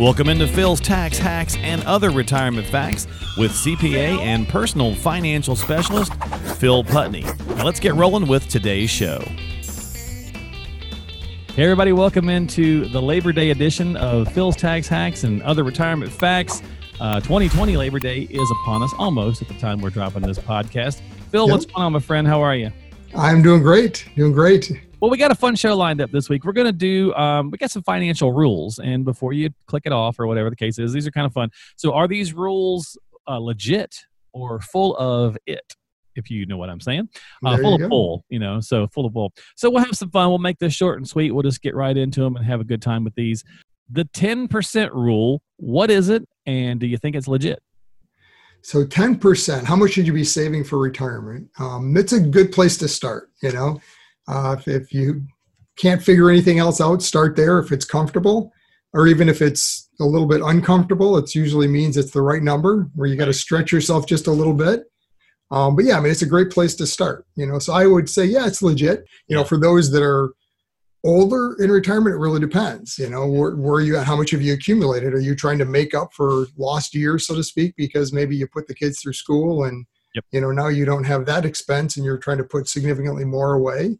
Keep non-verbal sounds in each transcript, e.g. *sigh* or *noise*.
Welcome into Phil's Tax Hacks and Other Retirement Facts with CPA and personal financial specialist Phil Putney. Now let's get rolling with today's show. Hey, everybody, welcome into the Labor Day edition of Phil's Tax Hacks and Other Retirement Facts. Uh, 2020 Labor Day is upon us almost at the time we're dropping this podcast. Phil, yep. what's going on, my friend? How are you? I'm doing great. Doing great. Well, we got a fun show lined up this week. We're going to do, um, we got some financial rules. And before you click it off or whatever the case is, these are kind of fun. So, are these rules uh, legit or full of it? If you know what I'm saying, uh, full of go. bull, you know, so full of bull. So, we'll have some fun. We'll make this short and sweet. We'll just get right into them and have a good time with these. The 10% rule, what is it? And do you think it's legit? So 10%, how much should you be saving for retirement? Um, it's a good place to start, you know. Uh, if, if you can't figure anything else out, start there if it's comfortable, or even if it's a little bit uncomfortable, it usually means it's the right number where you got to stretch yourself just a little bit. Um, but yeah, I mean, it's a great place to start, you know. So I would say, yeah, it's legit. You know, for those that are older in retirement, it really depends. You know, where, where you at? How much have you accumulated? Are you trying to make up for lost years, so to speak, because maybe you put the kids through school and yep. you know now you don't have that expense and you're trying to put significantly more away?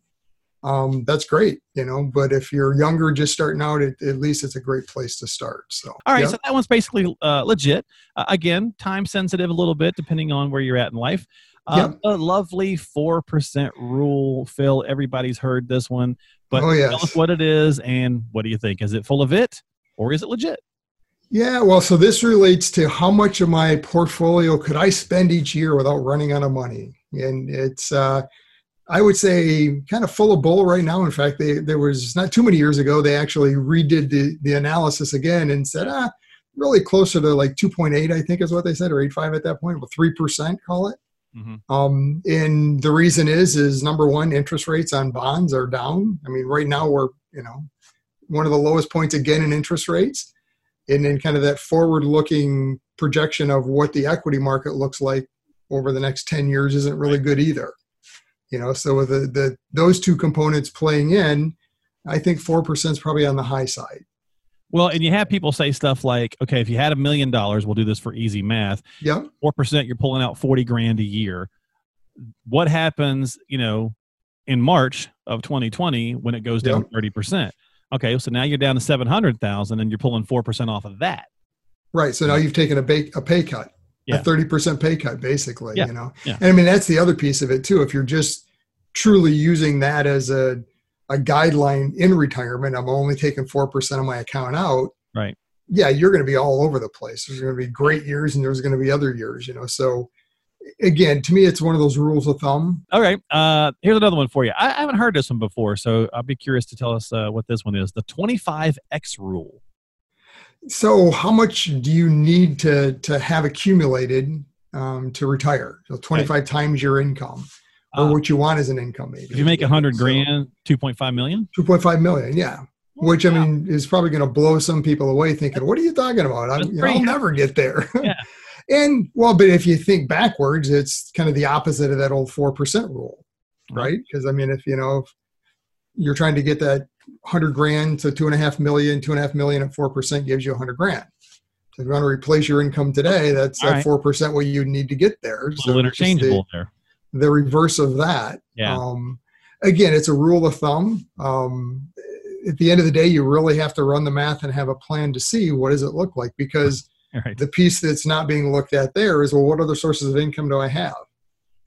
Um, that's great, you know. But if you're younger, just starting out, it, at least it's a great place to start. So, all right, yep. so that one's basically uh, legit. Uh, again, time sensitive a little bit depending on where you're at in life. Uh, yep. A lovely four percent rule, Phil. Everybody's heard this one, but oh, yes. tell us what it is and what do you think? Is it full of it or is it legit? Yeah, well, so this relates to how much of my portfolio could I spend each year without running out of money, and it's uh, I would say kind of full of bull right now. In fact, they, there was not too many years ago, they actually redid the, the analysis again and said, ah, really closer to like 2.8, I think is what they said, or 8.5 at that point, well, 3% call it. Mm-hmm. Um, and the reason is, is number one, interest rates on bonds are down. I mean, right now we're, you know, one of the lowest points again in interest rates. And then kind of that forward looking projection of what the equity market looks like over the next 10 years isn't really good either you know so with the, the those two components playing in i think 4% is probably on the high side. Well and you have people say stuff like okay if you had a million dollars we'll do this for easy math. Yeah 4% you're pulling out 40 grand a year. What happens you know in march of 2020 when it goes down yep. 30% okay so now you're down to 700000 and you're pulling 4% off of that. Right so now you've taken a, ba- a pay cut yeah. a 30% pay cut basically yeah. you know? Yeah. and i mean that's the other piece of it too. If you're just truly using that as a, a guideline in retirement i'm only taking 4% of my account out right. yeah you're going to be all over the place. There's going to be great years and there's going to be other years you know? So again to me it's one of those rules of thumb. All right uh, here's another one for you. I, I, haven't heard this one before so i'll be curious to tell us uh, what this one is. The 25x rule so, how much do you need to to have accumulated um, to retire? So, twenty five right. times your income, or uh, what you want as an income, maybe. If you make a hundred so, grand, two point five million. Two point five million, yeah. Which I mean is probably going to blow some people away, thinking, "What are you talking about? I, will never get there." *laughs* Yeah. *laughs* and well, but if you think backwards, it's kind of the opposite of that old four percent rule, right? Because I mean, if you know, if you're trying to get that 100 grand to two and a half million, two and a half million at 4% gives you 100 grand. So if you want to replace your income today, that's at 4% what you need to get there. So interchangeable the, there. The reverse of that. Yeah. Um, again, it's a rule of thumb. Um, at the end of the day, you really have to run the math and have a plan to see what does it look like because right. the piece that's not being looked at there is, well, what other sources of income do I have?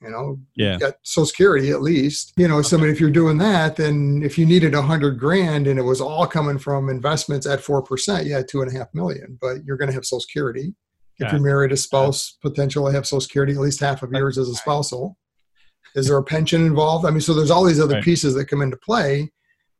You know yeah. got social security at least you know okay. so if you're doing that then if you needed a hundred grand and it was all coming from investments at four percent yeah two and a half million but you're going to have social security. If you're married a spouse potentially have social security at least half of yours as a spousal. Is there a pension involved? I mean so there's all these other right. pieces that come into play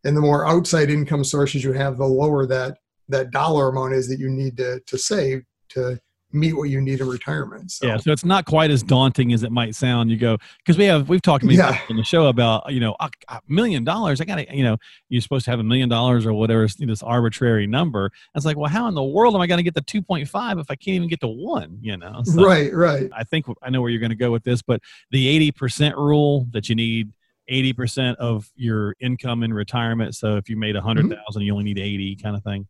and the more outside income sources you have the lower that that dollar amount is that you need to to save to meet what you need in retirement. So. Yeah, so it's not quite as daunting as it might sound. You go because we have we've talked yeah. on the show about you know a, a million dollars. I got to you know you're supposed to have a million dollars or whatever this arbitrary number. It's like well, how in the world am I going to get the two point five if I can't even get to one? You know, so right, right. I think I know where you're going to go with this, but the eighty percent rule that you need. 80% of your income in retirement so if you made 100000 mm-hmm. you only need 80 kind of thing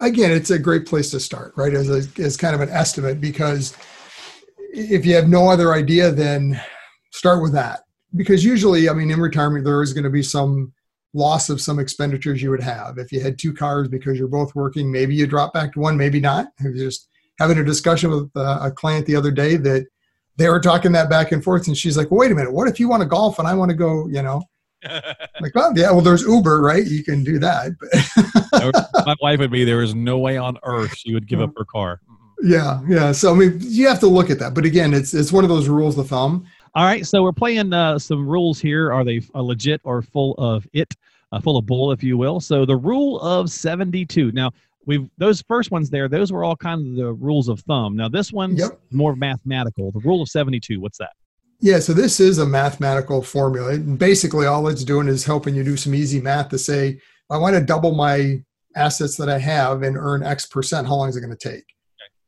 again, it's a great place to start, right? As a, as kind of an estimate, because if you have no other idea, then start with that. Because usually, I mean, in retirement, there is going to be some loss of some expenditures you would have. If you had two cars because you're both working, maybe you drop back to one, maybe not. I was just having a discussion with uh, a client the other day that they were talking that back and forth, and she's like, well, "Wait a minute, what if you want to golf and I want to go?" You know, like, well, yeah, well, there's Uber, right? You can do that. *laughs* My wife would be there is no way on earth she would give up her car. Yeah, yeah. So I mean, you have to look at that. But again, it's it's one of those rules of thumb. All right, so we're playing uh, some rules here. Are they uh, legit or full of it, uh, full of bull, if you will? So the rule of seventy-two. Now we've those first ones there. Those were all kind of the rules of thumb. Now this one's Yep. more mathematical. The rule of seventy-two. What's that? Yeah, so this is a mathematical formula. And basically, all it's doing is helping you do some easy math to say, I want to double my assets that I have and earn X percent. How long is it going to take?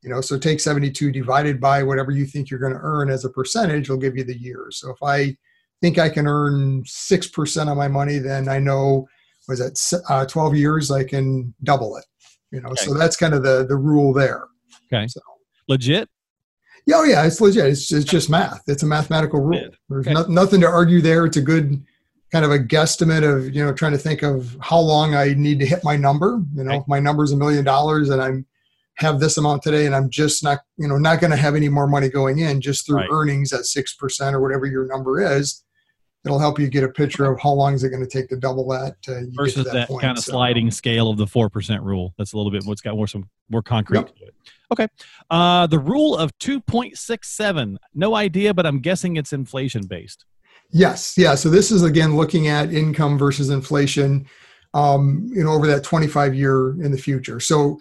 You know, so take 72 divided by whatever you think you're going to earn as a percentage will give you the years. So if I think I can earn 6% of my money, then I know, was it uh, 12 years, I can double it. You know, Okay. so that's kind of the, the rule there. Okay. So, Legit. Yeah, oh yeah, it's legit. It's, it's just math. It's a mathematical rule. Good. There's Okay. no, nothing to argue there. It's a good kind of a guesstimate of you know trying to think of how long I need to hit my number. You know, Okay. if my number's a million dollars and I'm have this amount today, and I'm just not you know not going to have any more money going in just through Right. earnings at six percent or whatever your number is. It'll help you get a picture of how long is it going to take to double that. Uh, you get to versus that, point. kind of So, sliding scale of the four percent rule. That's a little bit what's got more some more concrete Yep. Okay, uh, the rule of two point six seven. No idea, but I'm guessing it's inflation based. Yes, yeah. So this is again looking at income versus inflation, um, you know, over that 25 year in the future. So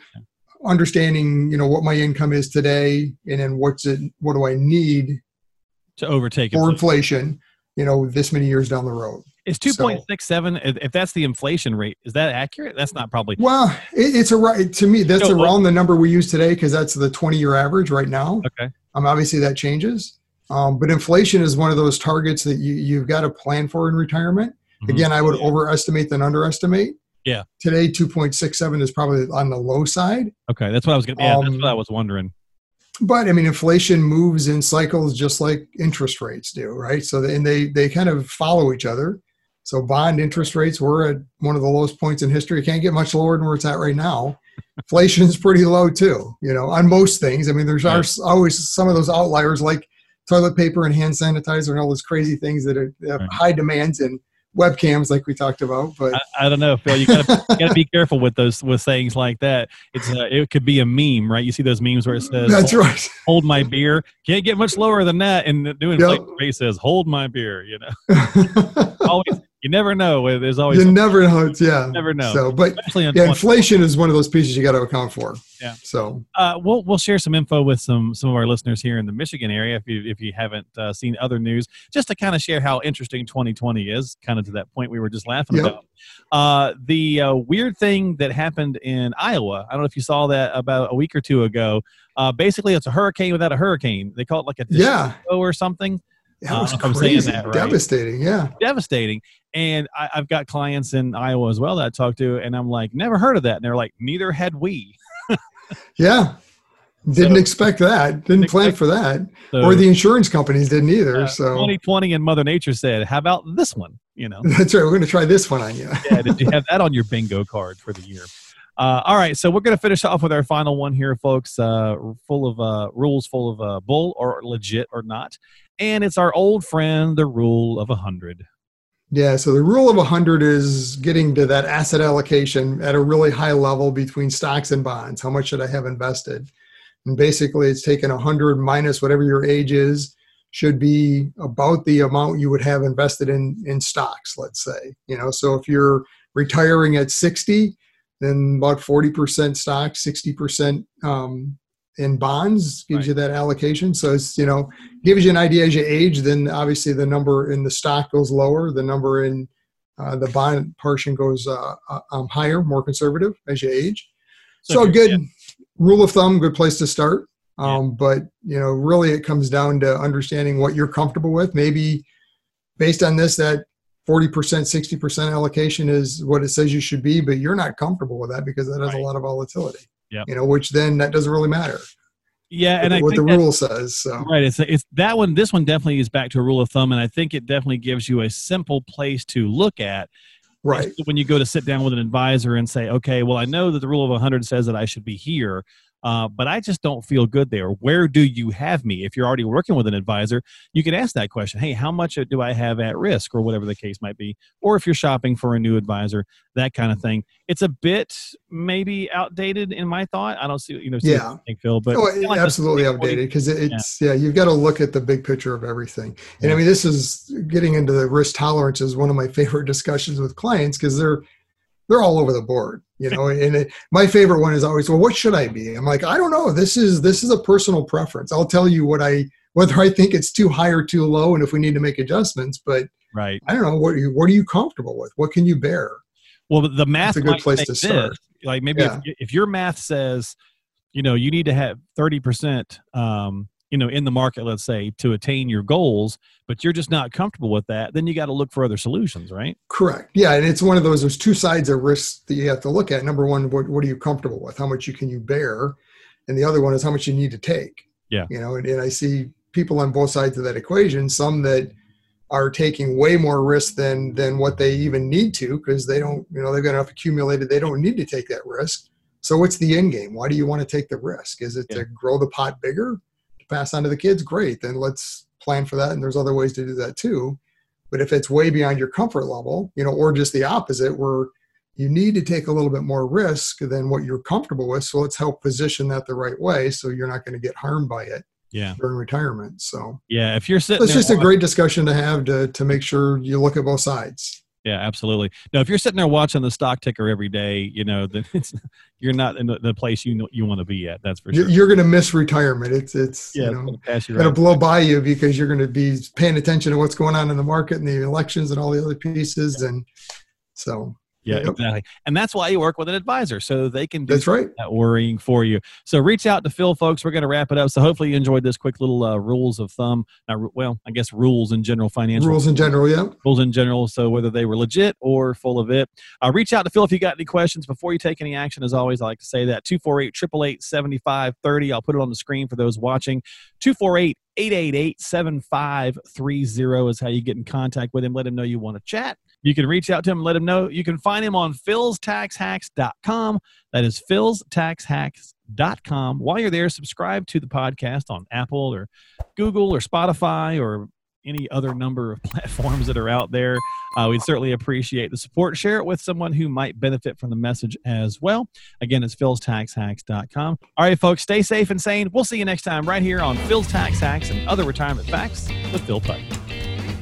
understanding, you know, what my income is today, and then what's it, what do I need To overtake for inflation. inflation, you know, this many years down the road. Is point six seven? If that's the inflation rate, is that accurate? That's not probably. Well, it, it's a right to me. That's No, around the number we use today because that's the 20 year average right now. Okay. Um, obviously that changes, um, but inflation is one of those targets that you you've got to plan for in retirement. Mhm. Again, I would overestimate than underestimate. Yeah. Today, 2.67 is probably on the low side. Okay, that's what I was going. Yeah, that's Um, what I was wondering. But I mean, inflation moves in cycles just like interest rates do, right? So, and they, they kind of follow each other. So, bond interest rates were at one of the lowest points in history. It can't get much lower than where it's at right now. *laughs* Inflation is pretty low too, you know, on most things. I mean, there's Right. always some of those outliers like toilet paper and hand sanitizer and all those crazy things that are, have Right. high demands and webcams, like we talked about. But I, I don't know, Phil. You got to got to be careful with those with sayings like that. It's uh, it could be a meme, right? You see those memes where it says that's hold, right. hold my beer." Can't get much lower than that, and doing Yep. rate says "hold my beer." You know, *laughs* you never know. There's always you never know. It's, yeah. never know. So, but yeah, inflation is one of those pieces you got to account for. Yeah. So, Uh, we'll we'll share some info with some some of our listeners here in the Michigan area if you if you haven't uh, seen other news, just to kind of share how interesting 2020 is. Kind of to that point we were just laughing Yep. about. Uh, the uh, weird thing that happened in Iowa. I don't know if you saw that about a week or two ago. Uh, basically, it's a hurricane without a hurricane. They call it like a yeah, or something. That was crazy, that right. devastating. Yeah. Devastating. And I, I've got clients in Iowa as well that I talk to, and I'm like, never heard of that. And they're like, neither had we. *laughs* Yeah. Didn't So- expect that. Didn't plan for that. So, Or the insurance companies didn't either. uh, so, 2020 and Mother Nature said, how about this one? You know. *laughs* that's right. We're going to try this one on you. *laughs* yeah, did you have that on your bingo card for the year? Uh, all right, so we're going to finish off with our final one here, folks. Uh, full of uh, rules, full of uh, bull or legit or not, and it's our old friend, the rule of a hundred. Yeah. So, the rule of 100 is getting to that asset allocation at a really high level between stocks and bonds. How much should I have invested? And basically, it's taking 100 minus whatever your age is, should be about the amount you would have invested in in stocks. Let's say, you know, so if you're retiring at 60, then about 40% stocks, 60% um, in bonds gives Right. you that allocation. So it's you know gives you an idea as you age. Then obviously the number in the stock goes lower. The number in uh, the bond portion goes uh, uh, um, higher, more conservative as you age. So, you're- good rule of thumb, good place to start. Um, But you know, really, it comes down to understanding what you're comfortable with. Maybe based on this, that 40%, 60% allocation is what it says you should be, but you're not comfortable with that because that has Right. a lot of volatility. Yep. You know, which then that doesn't really matter. Yeah, and I what the that- rule says. So Right. It's it's that one. This one definitely is back to a rule of thumb, and I think it definitely gives you a simple place to look at right. when you go to sit down with an advisor and say, okay, well, I know that the rule of 100 says that I should be here, uh, but I just don't feel good there. Where do you have me? If you're already working with an advisor, you can ask that question. Hey, how much do I have at risk, or whatever the case might be? Or if you're shopping for a new advisor, that kind of thing. It's a bit maybe outdated in my thought. I don't see, you know, see Yeah. think, Phil, but oh, like absolutely outdated because it's yeah. you've got to look at the big picture of everything. And I mean, this is getting into the risk tolerance is one of my *laughs* favorite discussions with clients because they're they're all over the board, you know. and it, my favorite one is always, well, what should I be? I'm like, I don't know. This is this is a personal preference. I'll tell you what I whether I think it's too high or too low, and if we need to make adjustments. But Right. I don't know what are you what are you comfortable with? What can you bear? Well, the math a good place to start. this. Like maybe Yeah. if, if your math says, you know, you need to have thirty percent, um, you know, in the market, let's say, to attain your goals, but you're just not comfortable with that, then you got to look for other solutions, right? Correct. Yeah, and it's one of those. There's two sides of risk that you have to look at. Number one, what what are you comfortable with? How much you can you bear, and the other one is how much you need to take. Yeah. You know, and, and I see people on both sides of that equation. Some that are taking way more risk than than what they even need to because they don't. You know, they've got enough accumulated. They don't need to take that risk. So what's the end game? Why do you want to take the risk? Is it Yeah. to grow the pot bigger, pass on to the kids? Great. Then let's plan for that. And there's other ways to do that too. But if it's way beyond your comfort level, you know, or just the opposite, where you need to take a little bit more risk than what you're comfortable with. So let's help position that the right way so you're not going to get harmed by it Yeah. during retirement. So Yeah. If you're sitting it's just a great discussion to have to, to make sure you look at both sides. Yeah, absolutely. Now, if you're sitting there watching the stock ticker every day, you know, then *laughs* it's you're not in the, place you know, you want to be at. That's for sure. You're going to miss retirement. It's, it's, yeah, you it's know, gonna going to right. blow by you because you're going to be paying attention to what's going on in the market and the elections and all the other pieces. And so Yeah, Yep. exactly. And that's why you work with an advisor so they can do that's right. that worrying for you. So reach out to Phil, folks. We're going to wrap it up. So hopefully you enjoyed this quick little uh, rules of thumb. Not, well, I guess rules in general, financial Rules in general. Yeah. rules in general. So whether they were legit or full of it, uh, reach out to Phil if you got any questions before you take any action. As always, I like to say that 248 888 7530. I'll put it on the screen for those watching. 248 888 7530 is how you get in contact with him. Let him know you want to chat. You can reach out to him, let him know. You can find him on philstaxhacks.com. That is philstaxhacks.com. While you're there, subscribe to the podcast on Apple or Google or Spotify or any other number of *laughs* platforms that are out there. Uh, we'd certainly appreciate the support. Share it with someone who might benefit from the message as well. Again, it's philstaxhacks.com. All right, folks, stay safe and sane. We'll see you next time right here on Phil's Tax Hacks and Other Retirement Facts with Phil Putnam.